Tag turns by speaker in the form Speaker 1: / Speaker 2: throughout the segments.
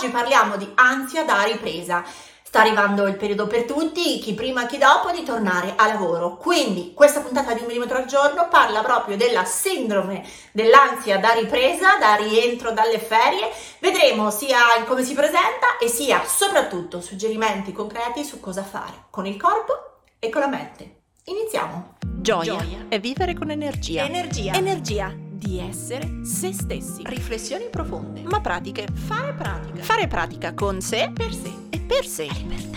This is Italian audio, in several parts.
Speaker 1: Oggi parliamo di ansia da ripresa. Sta arrivando il periodo per tutti, chi prima chi dopo, di tornare a lavoro. Quindi questa puntata di un millimetro al giorno parla proprio della sindrome dell'ansia da ripresa, da rientro dalle ferie. Vedremo sia come si presenta e sia soprattutto suggerimenti concreti su cosa fare con il corpo e con la mente. Iniziamo!
Speaker 2: Gioia, Gioia. è vivere con energia.
Speaker 1: Energia.
Speaker 2: Energia di essere se stessi.
Speaker 1: Riflessioni profonde.
Speaker 2: Ma pratiche.
Speaker 1: Fare pratica.
Speaker 2: Fare pratica con sé,
Speaker 1: per sé
Speaker 2: e per sé.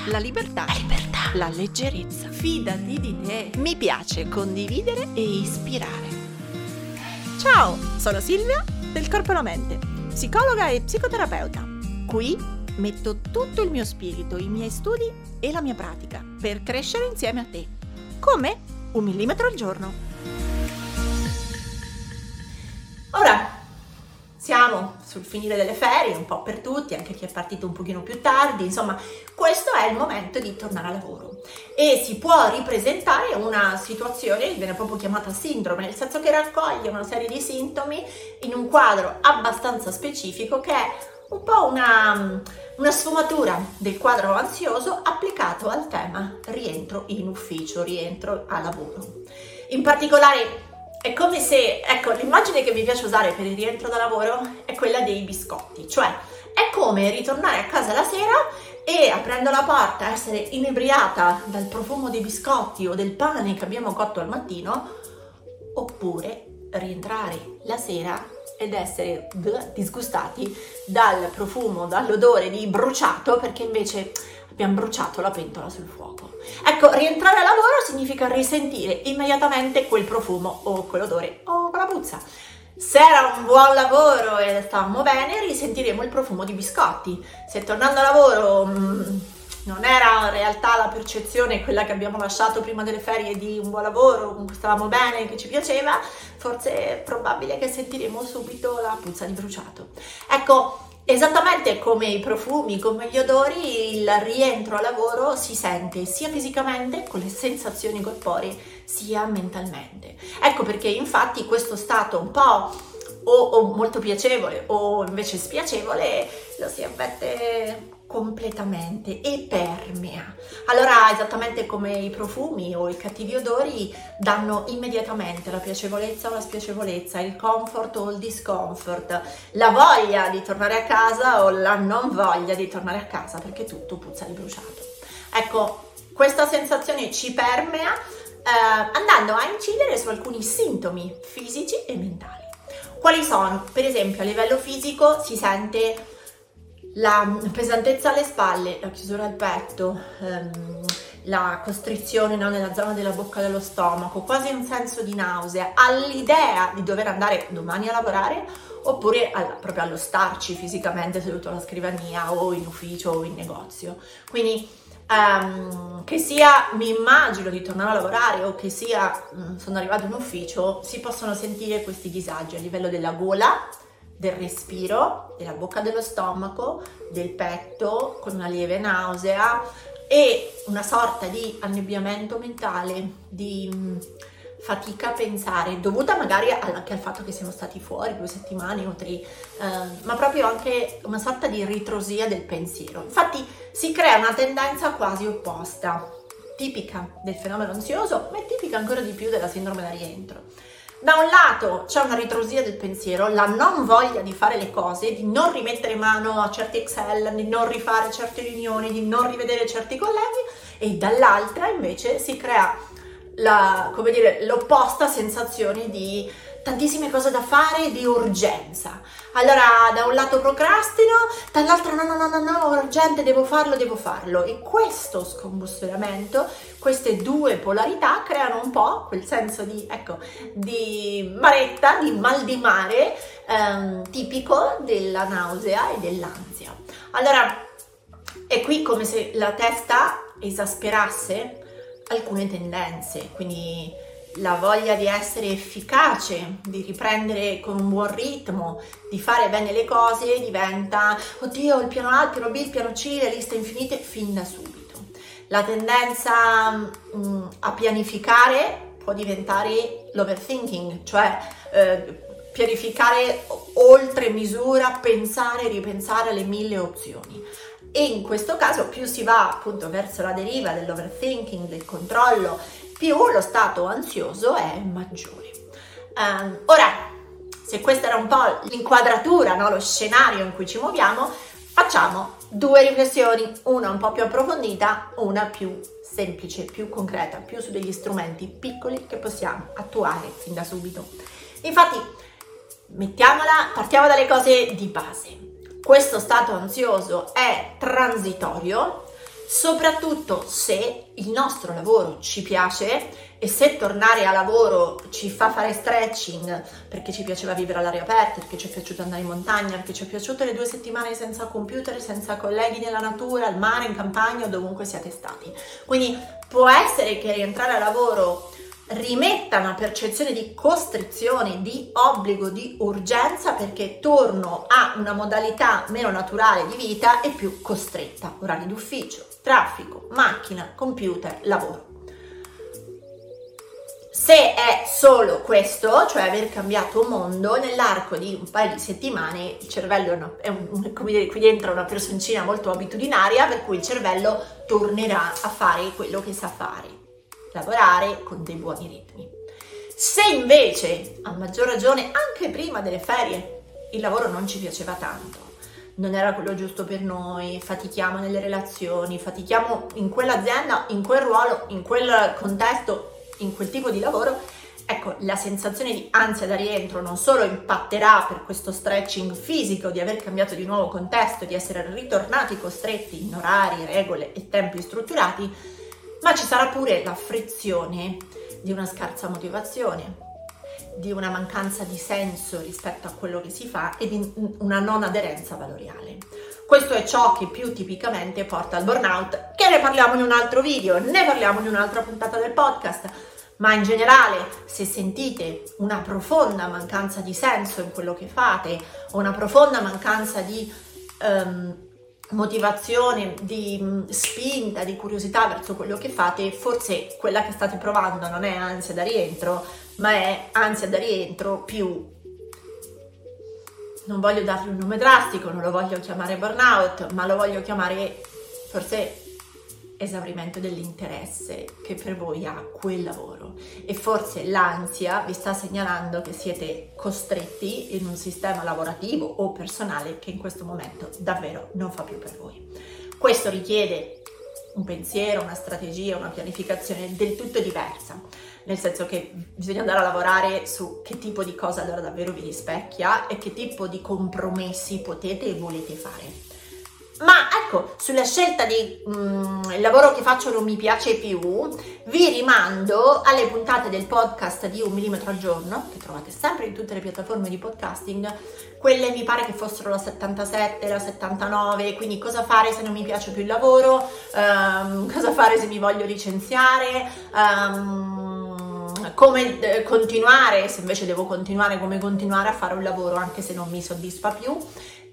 Speaker 1: La libertà.
Speaker 2: La libertà.
Speaker 1: La leggerezza.
Speaker 2: Fidati di te.
Speaker 1: Mi piace condividere e ispirare.
Speaker 2: Ciao, sono Silvia del Corpo e la Mente, psicologa e psicoterapeuta. Qui metto tutto il mio spirito, i miei studi e la mia pratica per crescere insieme a te. Come? Un millimetro al giorno.
Speaker 1: Sul finire delle ferie, un po' per tutti, anche chi è partito un pochino più tardi, insomma, questo è il momento di tornare a lavoro e si può ripresentare una situazione che viene proprio chiamata sindrome, nel senso che raccoglie una serie di sintomi in un quadro abbastanza specifico che è un po' una, una sfumatura del quadro ansioso applicato al tema rientro in ufficio, rientro a lavoro. In particolare è come se, ecco, l'immagine che mi piace usare per il rientro da lavoro è quella dei biscotti, cioè è come ritornare a casa la sera e aprendo la porta essere inebriata dal profumo dei biscotti o del pane che abbiamo cotto al mattino, oppure rientrare la sera ed essere disgustati dal profumo, dall'odore di bruciato perché invece abbiamo bruciato la pentola sul fuoco. Ecco, rientrare a lavoro significa risentire immediatamente quel profumo o quell'odore o quella puzza. Se era un buon lavoro e stavamo bene, risentiremo il profumo di biscotti. Se tornando a lavoro mh, mm, non era in realtà la percezione quella che abbiamo lasciato prima delle ferie di un buon lavoro, stavamo bene, che ci piaceva, forse è probabile che sentiremo subito la puzza di bruciato. Ecco, Esattamente come i profumi, come gli odori, il rientro a lavoro si sente sia fisicamente con le sensazioni corporee sia mentalmente. Ecco perché infatti questo stato un po' o, o molto piacevole o invece spiacevole lo si avverte completamente e permea. Allora, esattamente come i profumi o i cattivi odori danno immediatamente la piacevolezza o la spiacevolezza, il comfort o il discomfort, la voglia di tornare a casa o la non voglia di tornare a casa perché tutto puzza di bruciato. Ecco, questa sensazione ci permea eh, andando a incidere su alcuni sintomi fisici e mentali. Quali sono? Per esempio, a livello fisico si sente la pesantezza alle spalle, la chiusura al petto, ehm, la costrizione no, nella zona della bocca dello stomaco, quasi un senso di nausea all'idea di dover andare domani a lavorare oppure al, proprio allo starci fisicamente seduto alla scrivania o in ufficio o in negozio. Quindi ehm, che sia mi immagino di tornare a lavorare o che sia mh, mm, sono arrivato in ufficio, si possono sentire questi disagi a livello della gola, del respiro, della bocca dello stomaco, del petto, con una lieve nausea e una sorta di annebbiamento mentale, di mm, fatica a pensare, dovuta magari anche al fatto che siamo stati fuori due settimane o tre, eh, ma proprio anche una sorta di ritrosia del pensiero. Infatti si crea una tendenza quasi opposta, tipica del fenomeno ansioso, ma è tipica ancora di più della sindrome da rientro da un lato c'è una ritrosia del pensiero, la non voglia di fare le cose, di non rimettere mano a certi Excel, di non rifare certe riunioni, di non rivedere certi colleghi e dall'altra invece si crea la, come dire, l'opposta sensazione di tantissime cose da fare di urgenza. Allora, da un lato procrastino, dall'altro no, no, no, no, no, urgente, devo farlo, devo farlo. E questo scombussolamento, queste due polarità creano un po' quel senso di, ecco, di maretta, di mal di mare, ehm, tipico della nausea e dell'ansia. Allora, è qui come se la testa esasperasse alcune tendenze, quindi la voglia di essere efficace, di riprendere con un buon ritmo, di fare bene le cose diventa oddio il piano A, il piano B, il piano C, le liste infinite fin da subito. La tendenza mh, mm, a pianificare può diventare l'overthinking, cioè eh, pianificare oltre misura, pensare ripensare alle mille opzioni. E in questo caso più si va appunto verso la deriva dell'overthinking, del controllo, più lo stato ansioso è maggiore. Um, ora, se questa era un po' l'inquadratura, no? lo scenario in cui ci muoviamo, facciamo due riflessioni, una un po' più approfondita, una più semplice, più concreta, più su degli strumenti piccoli che possiamo attuare fin da subito. Infatti, mettiamola, partiamo dalle cose di base. Questo stato ansioso è transitorio, soprattutto se il nostro lavoro ci piace e se tornare a lavoro ci fa fare stretching perché ci piaceva vivere all'aria aperta, perché ci è piaciuto andare in montagna, perché ci è piaciuto le due settimane senza computer, senza colleghi nella natura, al mare, in campagna o dovunque siate stati. Quindi può essere che rientrare a lavoro rimetta una percezione di costrizione, di obbligo, di urgenza perché torno a una modalità meno naturale di vita e più costretta, orari d'ufficio, traffico, macchina, computer, lavoro. Se è solo questo, cioè aver cambiato mondo, nell'arco di un paio di settimane il cervello è, un, come dire, qui dentro una personcina molto abitudinaria, per cui il cervello tornerà a fare quello che sa fare lavorare con dei buoni ritmi. Se invece, a maggior ragione, anche prima delle ferie, il lavoro non ci piaceva tanto, non era quello giusto per noi, fatichiamo nelle relazioni, fatichiamo in quell'azienda, in quel ruolo, in quel contesto, in quel tipo di lavoro, ecco, la sensazione di ansia da rientro non solo impatterà per questo stretching fisico di aver cambiato di nuovo contesto, di essere ritornati costretti in orari, regole e tempi strutturati, ma ci sarà pure la frizione di una scarsa motivazione, di una mancanza di senso rispetto a quello che si fa e di una non aderenza valoriale. Questo è ciò che più tipicamente porta al burnout, che ne parliamo in un altro video, ne parliamo in un'altra puntata del podcast, ma in generale se sentite una profonda mancanza di senso in quello che fate o una profonda mancanza di um, motivazione, di mm, spinta, di curiosità verso quello che fate, forse quella che state provando non è ansia da rientro, ma è ansia da rientro più non voglio dargli un nome drastico, non lo voglio chiamare burnout, ma lo voglio chiamare forse esaurimento dell'interesse che per voi ha quel lavoro. E forse l'ansia vi sta segnalando che siete costretti in un sistema lavorativo o personale che in questo momento davvero non fa più per voi. Questo richiede un pensiero, una strategia, una pianificazione del tutto diversa, nel senso che bisogna andare a lavorare su che tipo di cosa allora davvero vi rispecchia e che tipo di compromessi potete e volete fare ma ecco, sulla scelta di mm, il lavoro che faccio non mi piace più, vi rimando alle puntate del podcast di Un millimetro al giorno, che trovate sempre in tutte le piattaforme di podcasting. Quelle mi pare che fossero la 77, la 79, quindi cosa fare se non mi piace più il lavoro, um, cosa fare se mi voglio licenziare. Um, come eh, continuare, se invece devo continuare, come continuare a fare un lavoro anche se non mi soddisfa più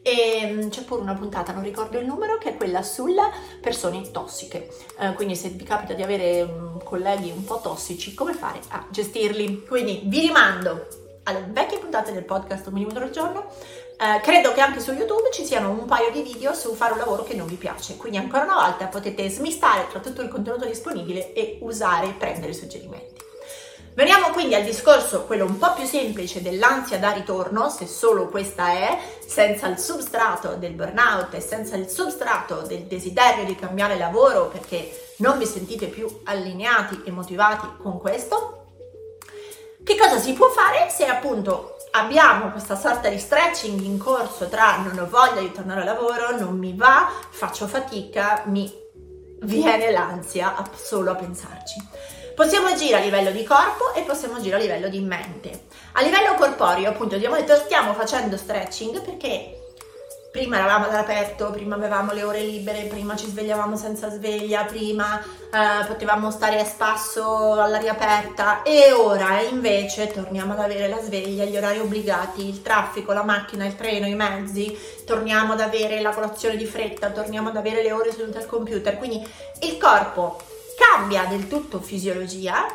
Speaker 1: e mm, c'è pure una puntata, non ricordo il numero, che è quella sulle persone tossiche. Eh, quindi se vi capita di avere um, colleghi un po' tossici, come fare a gestirli? Quindi vi rimando alle vecchie puntate del podcast Un minuto al giorno. Eh, credo che anche su YouTube ci siano un paio di video su fare un lavoro che non vi piace, quindi ancora una volta potete smistare tra tutto il contenuto disponibile e usare e prendere suggerimenti. Veniamo quindi al discorso, quello un po' più semplice dell'ansia da ritorno, se solo questa è, senza il substrato del burnout e senza il substrato del desiderio di cambiare lavoro perché non vi sentite più allineati e motivati con questo. Che cosa si può fare se appunto abbiamo questa sorta di stretching in corso tra non ho voglia di tornare al lavoro, non mi va, faccio fatica, mi viene l'ansia solo a pensarci. Possiamo agire a livello di corpo e possiamo agire a livello di mente. A livello corporeo, appunto, abbiamo detto stiamo facendo stretching perché prima eravamo all'aperto, prima avevamo le ore libere, prima ci svegliavamo senza sveglia, prima eh, potevamo stare a spasso all'aria aperta e ora invece torniamo ad avere la sveglia, gli orari obbligati, il traffico, la macchina, il treno, i mezzi, torniamo ad avere la colazione di fretta, torniamo ad avere le ore sedute al computer, quindi il corpo cambia del tutto fisiologia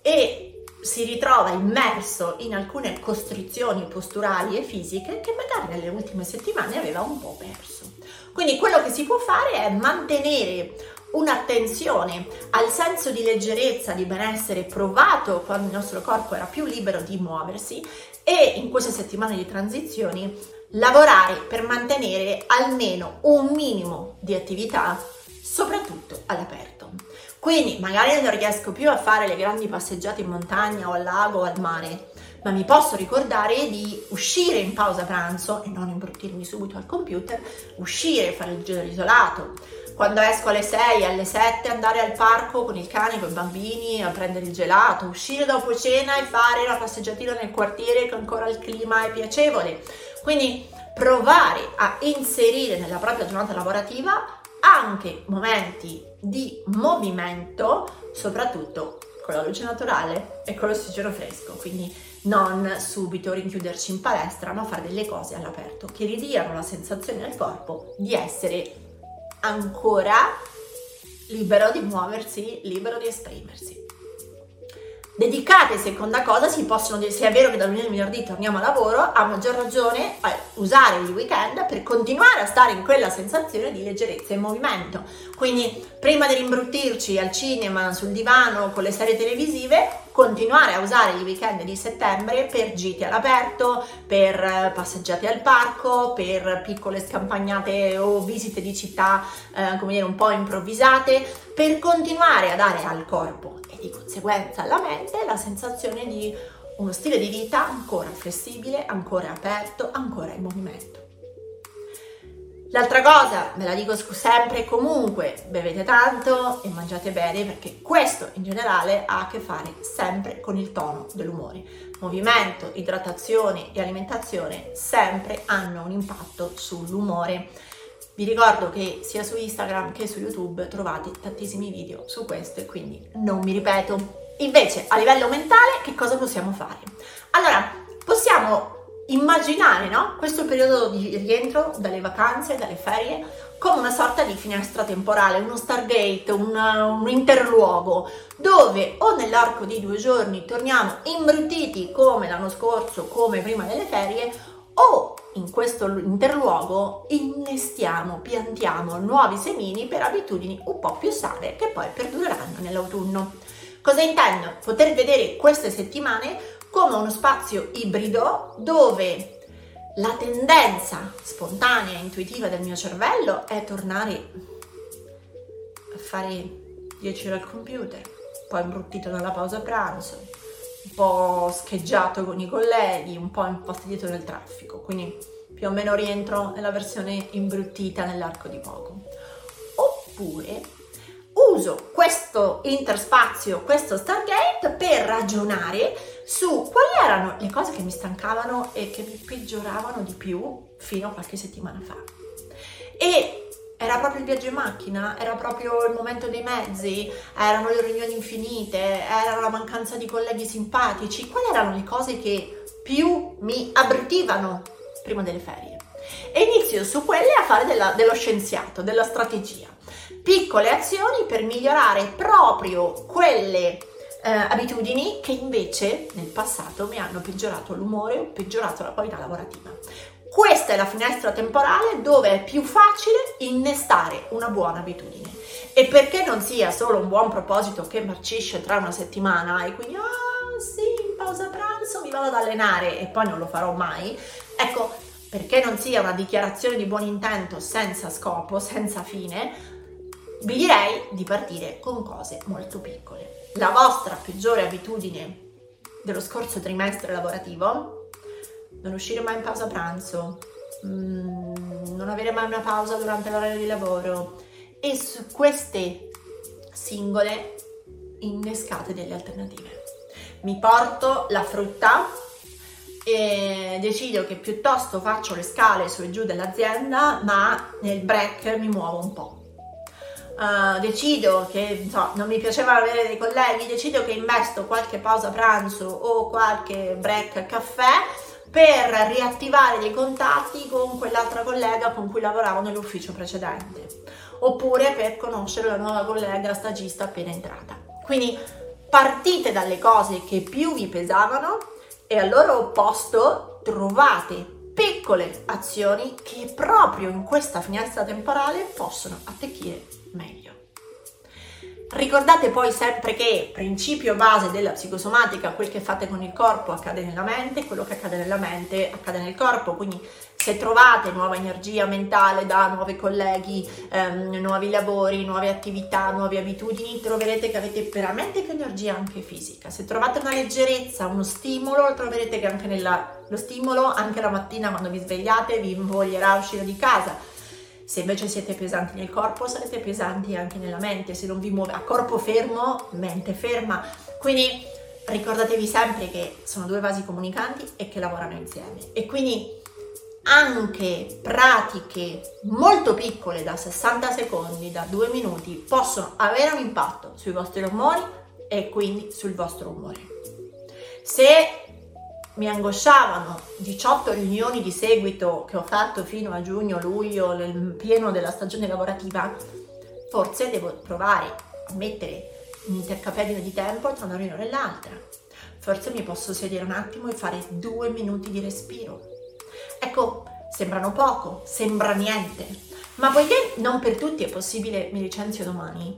Speaker 1: e si ritrova immerso in alcune costrizioni posturali e fisiche che magari nelle ultime settimane aveva un po' perso. Quindi quello che si può fare è mantenere un'attenzione al senso di leggerezza, di benessere provato quando il nostro corpo era più libero di muoversi e in queste settimane di transizioni lavorare per mantenere almeno un minimo di attività, soprattutto all'aperto. Quindi magari non riesco più a fare le grandi passeggiate in montagna o al lago o al mare, ma mi posso ricordare di uscire in pausa pranzo e non imbruttirmi subito al computer, uscire, fare il giro isolato. Quando esco alle 6, alle 7 andare al parco con il cane, con i bambini a prendere il gelato, uscire dopo cena e fare la passeggiatina nel quartiere che ancora il clima è piacevole. Quindi provare a inserire nella propria giornata lavorativa anche momenti di movimento, soprattutto con la luce naturale e con l'ossigeno fresco. Quindi non subito rinchiuderci in palestra, ma fare delle cose all'aperto che ridiano la sensazione al corpo di essere ancora libero di muoversi, libero di esprimersi. Dedicate, seconda cosa, si possono se è vero che da lunedì al venerdì torniamo a lavoro, a maggior ragione eh, usare il weekend per continuare a stare in quella sensazione di leggerezza e movimento. Quindi, prima di rimbruttirci al cinema, sul divano, con le serie televisive, continuare a usare i weekend di settembre per gite all'aperto, per eh, passeggiate al parco, per piccole scampagnate o visite di città, eh, come dire, un po' improvvisate, per continuare a dare al corpo di conseguenza alla mente la sensazione di uno stile di vita ancora flessibile, ancora aperto, ancora in movimento. L'altra cosa, ve la dico sempre e comunque, bevete tanto e mangiate bene perché questo in generale ha a che fare sempre con il tono dell'umore. Movimento, idratazione e alimentazione sempre hanno un impatto sull'umore. Vi ricordo che sia su Instagram che su YouTube trovate tantissimi video su questo e quindi non mi ripeto. Invece a livello mentale che cosa possiamo fare? Allora, possiamo immaginare no? questo periodo di rientro dalle vacanze, dalle ferie, come una sorta di finestra temporale, uno Stargate, un, un interluogo, dove o nell'arco di due giorni torniamo imbruttiti come l'anno scorso, come prima delle ferie, o in questo interluogo innestiamo, piantiamo nuovi semini per abitudini un po' più sane che poi perdureranno nell'autunno. Cosa intendo? Poter vedere queste settimane come uno spazio ibrido dove la tendenza spontanea e intuitiva del mio cervello è tornare a fare 10 ore al computer, poi imbruttito dalla pausa pranzo, un po' scheggiato con i colleghi, un po' infastidito nel traffico, quindi più o meno rientro nella versione imbruttita nell'arco di poco. Oppure uso questo interspazio, questo Stargate per ragionare su quali erano le cose che mi stancavano e che mi peggioravano di più fino a qualche settimana fa. E era proprio il viaggio in macchina, era proprio il momento dei mezzi, erano le riunioni infinite, era la mancanza di colleghi simpatici, quali erano le cose che più mi abbrutivano prima delle ferie? E inizio su quelle a fare della, dello scienziato, della strategia. Piccole azioni per migliorare proprio quelle eh, abitudini che invece nel passato mi hanno peggiorato l'umore o peggiorato la qualità lavorativa. Questa è la finestra temporale dove è più facile innestare una buona abitudine. E perché non sia solo un buon proposito che marcisce tra una settimana e quindi, ah sì, in pausa pranzo mi vado ad allenare e poi non lo farò mai, ecco, perché non sia una dichiarazione di buon intento senza scopo, senza fine, vi direi di partire con cose molto piccole la vostra peggiore abitudine dello scorso trimestre lavorativo, non uscire mai in pausa pranzo, mm, non avere mai una pausa durante l'orario di lavoro e su queste singole innescate delle alternative. Mi porto la frutta e decido che piuttosto faccio le scale su e giù dell'azienda, ma nel break mi muovo un po' uh, decido che so, non mi piaceva avere dei colleghi, decido che investo qualche pausa pranzo o qualche break caffè per riattivare dei contatti con quell'altra collega con cui lavoravo nell'ufficio precedente oppure per conoscere la nuova collega stagista appena entrata. Quindi partite dalle cose che più vi pesavano e al loro posto trovate piccole azioni che proprio in questa finestra temporale possono attecchire meglio. Ricordate poi sempre che principio base della psicosomatica, quel che fate con il corpo accade nella mente, quello che accade nella mente accade nel corpo, quindi se trovate nuova energia mentale da nuovi colleghi, ehm, nuovi lavori, nuove attività, nuove abitudini, troverete che avete veramente più energia anche fisica. Se trovate una leggerezza, uno stimolo, troverete che anche nella, lo stimolo anche la mattina quando vi svegliate vi invoglierà a uscire di casa se invece siete pesanti nel corpo, sarete pesanti anche nella mente. Se non vi muovete a corpo fermo, mente ferma. Quindi ricordatevi sempre che sono due vasi comunicanti e che lavorano insieme. E quindi anche pratiche molto piccole da 60 secondi, da 2 minuti, possono avere un impatto sui vostri ormoni e quindi sul vostro umore. Se mi angosciavano 18 riunioni di seguito che ho fatto fino a giugno, luglio, nel pieno della stagione lavorativa, forse devo provare a mettere un intercapedine di tempo tra una riunione e l'altra. Forse mi posso sedere un attimo e fare due minuti di respiro. Ecco, sembrano poco, sembra niente, ma poiché non per tutti è possibile mi licenzio domani,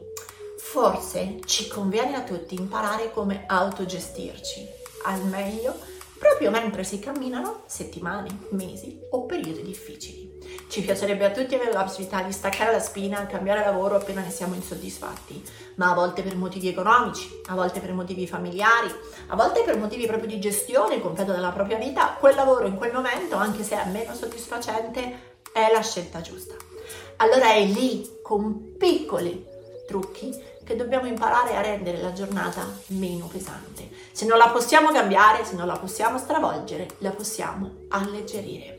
Speaker 1: forse ci conviene a tutti imparare come autogestirci al meglio proprio mentre si camminano settimane, mesi o periodi difficili. Ci piacerebbe a tutti avere la possibilità di staccare la spina, cambiare lavoro appena ne siamo insoddisfatti, ma a volte per motivi economici, a volte per motivi familiari, a volte per motivi proprio di gestione completa della propria vita, quel lavoro in quel momento, anche se è meno soddisfacente, è la scelta giusta. Allora è lì, con piccoli trucchi, che dobbiamo imparare a rendere la giornata meno pesante. Se non la possiamo cambiare, se non la possiamo stravolgere, la possiamo alleggerire.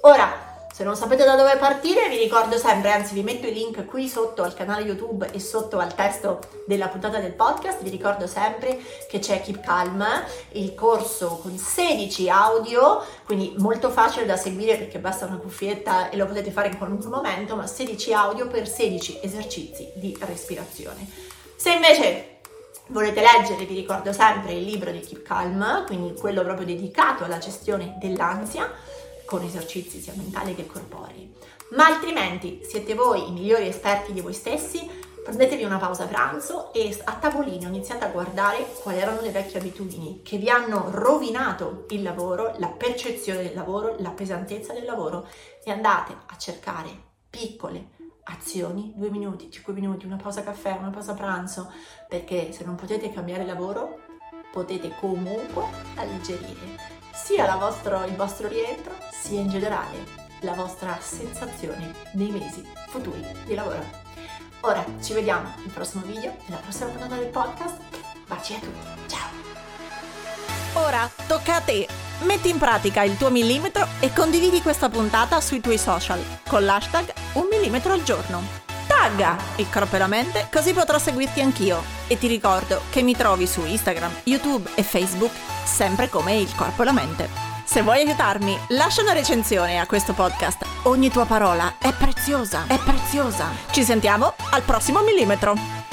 Speaker 1: Ora, se non sapete da dove partire, vi ricordo sempre, anzi vi metto i link qui sotto al canale YouTube e sotto al testo della puntata del podcast, vi ricordo sempre che c'è Keep Calm, il corso con 16 audio, quindi molto facile da seguire perché basta una cuffietta e lo potete fare in qualunque momento, ma 16 audio per 16 esercizi di respirazione. Se invece volete leggere, vi ricordo sempre il libro di Keep Calm, quindi quello proprio dedicato alla gestione dell'ansia, con esercizi sia mentali che corporei. Ma altrimenti siete voi i migliori esperti di voi stessi, prendetevi una pausa pranzo e a tavolino iniziate a guardare quali erano le vecchie abitudini che vi hanno rovinato il lavoro, la percezione del lavoro, la pesantezza del lavoro e andate a cercare piccole azioni, due minuti, cinque minuti, una pausa caffè, una pausa pranzo, perché se non potete cambiare lavoro potete comunque alleggerire sia vostro, il vostro rientro, sia in generale la vostra sensazione nei mesi futuri di lavoro. Ora ci vediamo nel prossimo video, nella prossima puntata del podcast. Baci a tutti, ciao!
Speaker 2: Ora tocca a te! Metti in pratica il tuo millimetro e condividi questa puntata sui tuoi social con l'hashtag un millimetro al giorno. Tagga il corpo e la mente così potrò seguirti anch'io. E ti ricordo che mi trovi su Instagram, YouTube e Facebook sempre come il corpo e la mente. Se vuoi aiutarmi, lascia una recensione a questo podcast. Ogni tua parola è preziosa, è preziosa. Ci sentiamo al prossimo millimetro.